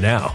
now.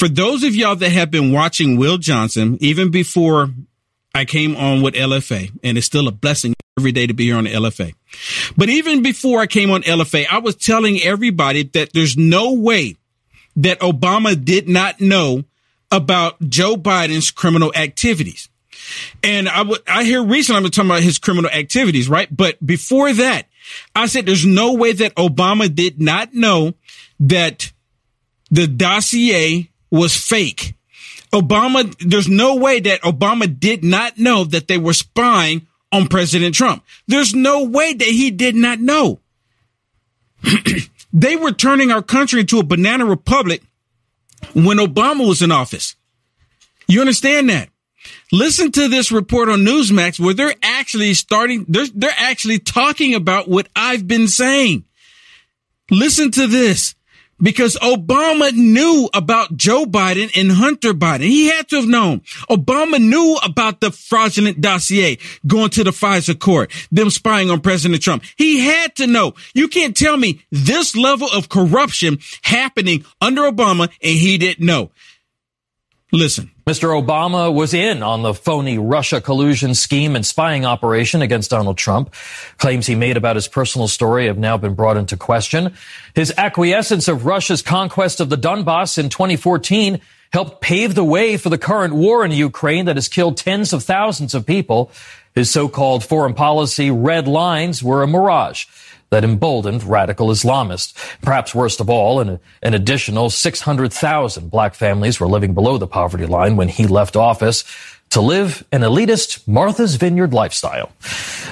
For those of y'all that have been watching Will Johnson, even before I came on with LFA, and it's still a blessing every day to be here on the LFA. But even before I came on LFA, I was telling everybody that there's no way that Obama did not know about Joe Biden's criminal activities. And I, hear recently I'm talking about his criminal activities, right? But before that, I said there's no way that Obama did not know that the dossier was fake. Obama, there's no way that Obama did not know that they were spying on President Trump. There's no way that he did not know. they were turning our country into a banana republic when Obama was in office. You understand that? Listen to this report on Newsmax where they're actually starting, they're, they're actually talking about what I've been saying. Listen to this. Because Obama knew about Joe Biden and Hunter Biden. He had to have known. Obama knew about the fraudulent dossier going to the FISA court, them spying on President Trump. He had to know. You can't tell me this level of corruption happening under Obama and he didn't know. Listen. Mr. Obama was in on the phony Russia collusion scheme and spying operation against Donald Trump. Claims he made about his personal story have now been brought into question. His acquiescence of Russia's conquest of the Donbass in 2014 helped pave the way for the current war in Ukraine that has killed tens of thousands of people. His so-called foreign policy red lines were a mirage that emboldened radical Islamists. Perhaps worst of all, an, an additional 600,000 black families were living below the poverty line when he left office to live an elitist Martha's Vineyard lifestyle.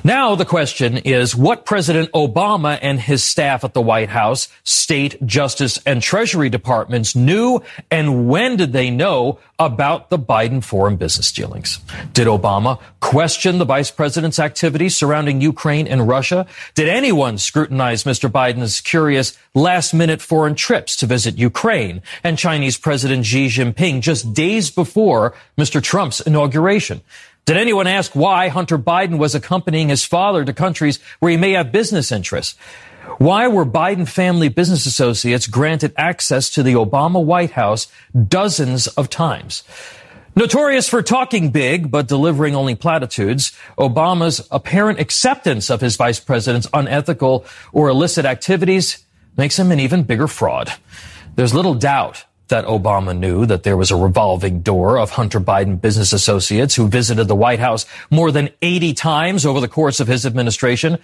Now the question is what President Obama and his staff at the White House, State, Justice, and Treasury departments knew and when did they know about the Biden foreign business dealings? Did Obama question the vice president's activities surrounding Ukraine and Russia? Did anyone scrutinize Mr. Biden's curious last minute foreign trips to visit Ukraine and Chinese President Xi Jinping just days before Mr. Trump's inauguration? Inauguration. Did anyone ask why Hunter Biden was accompanying his father to countries where he may have business interests? Why were Biden family business associates granted access to the Obama White House dozens of times? Notorious for talking big but delivering only platitudes, Obama's apparent acceptance of his vice president's unethical or illicit activities makes him an even bigger fraud. There's little doubt that Obama knew that there was a revolving door of Hunter Biden business associates who visited the White House more than 80 times over the course of his administration.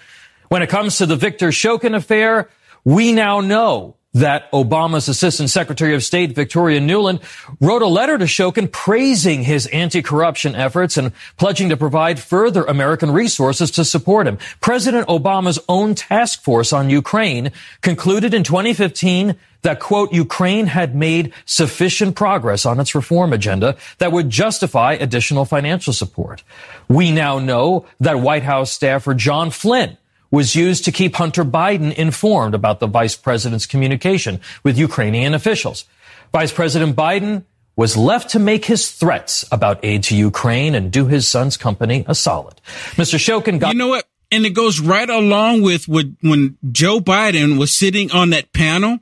When it comes to the Victor Shokin affair, we now know that Obama's Assistant Secretary of State, Victoria Nuland, wrote a letter to Shokin praising his anti-corruption efforts and pledging to provide further American resources to support him. President Obama's own task force on Ukraine concluded in 2015 that, quote, Ukraine had made sufficient progress on its reform agenda that would justify additional financial support. We now know that White House staffer John Flynn was used to keep Hunter Biden informed about the vice president's communication with Ukrainian officials. Vice President Biden was left to make his threats about aid to Ukraine and do his son's company a solid. Mr. Shokin got. You know what? And it goes right along with when Joe Biden was sitting on that panel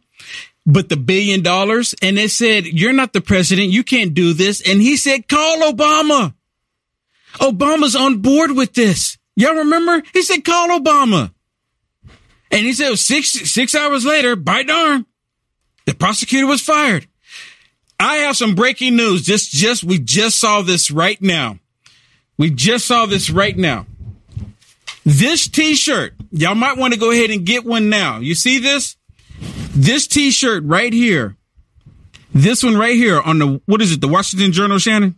but the billion dollars and they said, you're not the president. You can't do this. And he said, call Obama. Obama's on board with this. Y'all remember? He said, call Obama. And he said six, six hours later, by darn, the prosecutor was fired. I have some breaking news. Just, just, we just saw this right now. We just saw this right now. This t-shirt, y'all might want to go ahead and get one now. You see this? This t-shirt right here. This one right here on the, what is it? The Washington Journal, Shannon?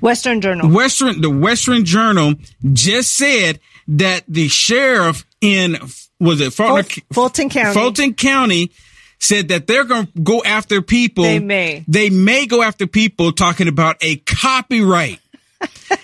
Western Journal. Western, the Western Journal just said that the sheriff in, was it Fulton, Fulton County? Fulton County said that they're going to go after people. They may. They may go after people talking about a copyright.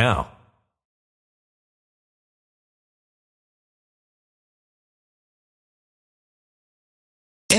now.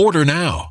Order now.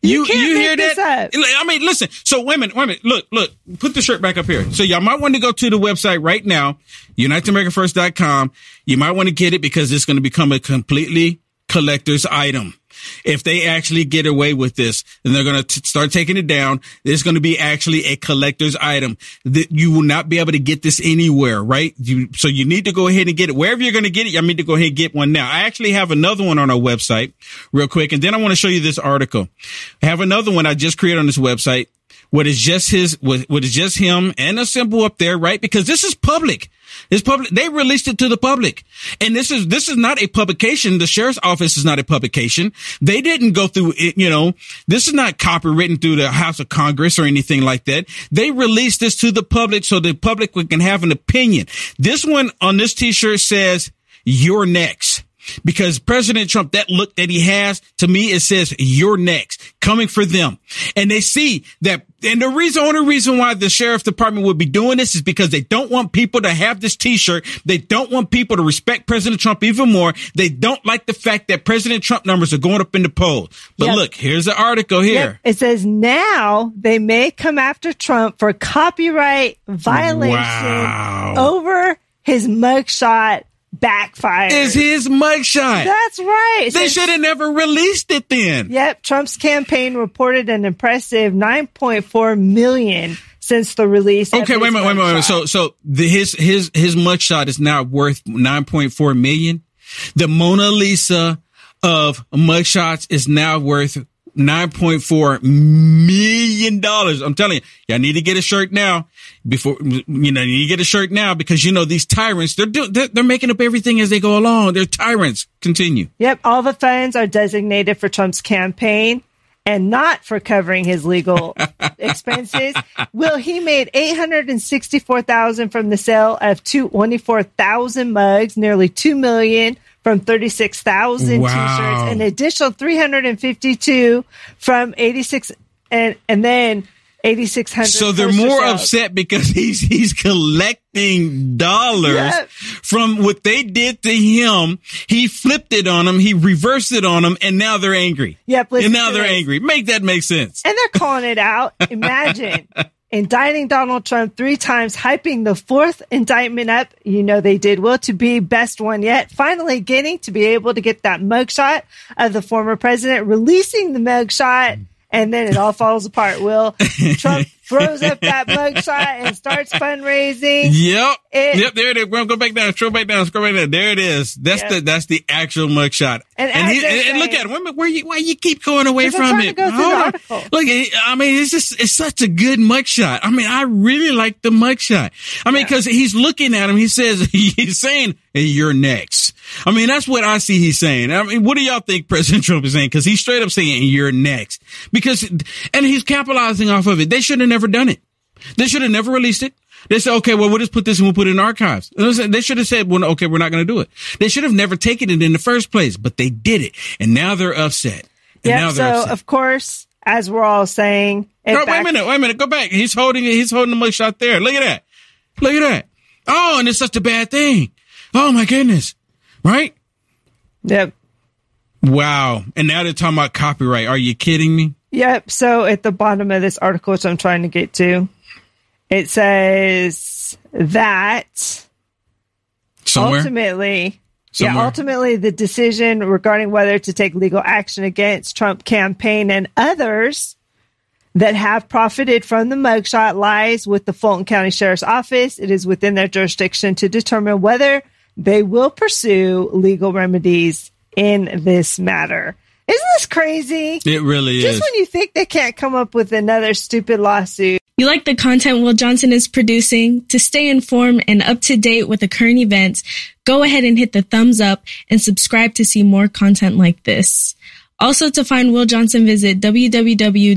You You you hear this that? I mean, listen. So women, women, look, look. Put the shirt back up here. So y'all might want to go to the website right now, UnitedAmericanFirst.com. You might want to get it because it's going to become a completely collector's item. If they actually get away with this, then they're going to start taking it down. It's going to be actually a collector's item that you will not be able to get this anywhere, right? You, so you need to go ahead and get it wherever you're going to get it. I need to go ahead and get one now. I actually have another one on our website real quick. And then I want to show you this article. I have another one I just created on this website. What is just his, what, what is just him and a symbol up there, right? Because this is public. It's public. They released it to the public. And this is, this is not a publication. The sheriff's office is not a publication. They didn't go through it, you know, this is not copywritten through the House of Congress or anything like that. They released this to the public so the public can have an opinion. This one on this t-shirt says, you're next because President Trump, that look that he has, to me, it says you're next, coming for them. And they see that, and the reason, only reason why the sheriff department would be doing this is because they don't want people to have this t-shirt. They don't want people to respect President Trump even more. They don't like the fact that President Trump numbers are going up in the polls. But Yep. look, here's the article here. Yep. It says now they may come after Trump for copyright violation Wow. over his mugshot backfire. Is his mugshot. That's right. They should have never released it then. Yep, Trump's campaign reported an impressive 9.4 million since the release. Okay, wait a minute, wait a minute, wait a minute. So, so the, his his his mugshot is now worth nine point four million. The Mona Lisa of mugshots is now worth nine point four million dollars. I'm telling you, y'all need to get a shirt now. Before you know, you need to get a shirt now because you know these tyrants. They're do, they're, they're making up everything as they go along. They're tyrants. Continue. Yep, all the funds are designated for Trump's campaign and not for covering his legal expenses. Will he made 864,000 from the sale of 24,000 mugs, nearly 2 million from 36,000 Wow. t-shirts, an additional 352 from 86 and and then 8600 So they're more sales. upset because he's he's collecting dollars Yep. from what they did to him. He flipped it on them, he reversed it on them, and now they're angry. Yep, and now they're this. angry. Make that make sense. And they're calling it out. Imagine indicting Donald Trump three times, hyping the fourth indictment up. You know they did well to be best one yet. Finally getting to be able to get that mugshot of the former president, releasing the mugshot. And then it all falls apart. Will Trump throws up that mugshot and starts fundraising. Yep. It- yep. There it is. Go back down. Scroll back down. Scroll back down. There it is. That's Yep. the that's the actual mugshot. And as he, and, and look at it. Wait Where you why you keep going away from it? go through the Hold on. article. Look, I mean, it's just it's such a good mugshot. I mean, I really like the mugshot. I mean, because he's looking at him. He says he's saying, "You're next." I mean, that's what I see. He's saying. I mean, what do y'all think President Trump is saying? Because he's straight up saying, "You're next," because and he's capitalizing off of it. They should have never done it. They should have never released it. They said, okay, well, we'll just put this and we'll put it in archives. They should have said, well, okay, we're not going to do it. They should have never taken it in the first place, but they did it. And now they're upset. And now So upset. of course, as we're all saying, No, wait a minute, wait a minute, go back. He's holding it. He's holding the mugshot there. Look at that. Look at that. Oh, and it's such a bad thing. Oh my goodness. Right? Yep. Wow. And now they're talking about copyright. Are you kidding me? Yep. So at the bottom of this article, which I'm trying to get to, it says that Somewhere. ultimately, yeah, ultimately the decision regarding whether to take legal action against Trump campaign and others that have profited from the mugshot lies with the Fulton County Sheriff's Office. It is within their jurisdiction to determine whether they will pursue legal remedies in this matter. Isn't this crazy? It really Just is. Just when you think they can't come up with another stupid lawsuit. You like the content Will Johnson is producing? To stay informed and up to date with the current events, go ahead and hit the thumbs up and subscribe to see more content like this. Also, to find Will Johnson, visit www.uaf.media.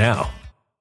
now.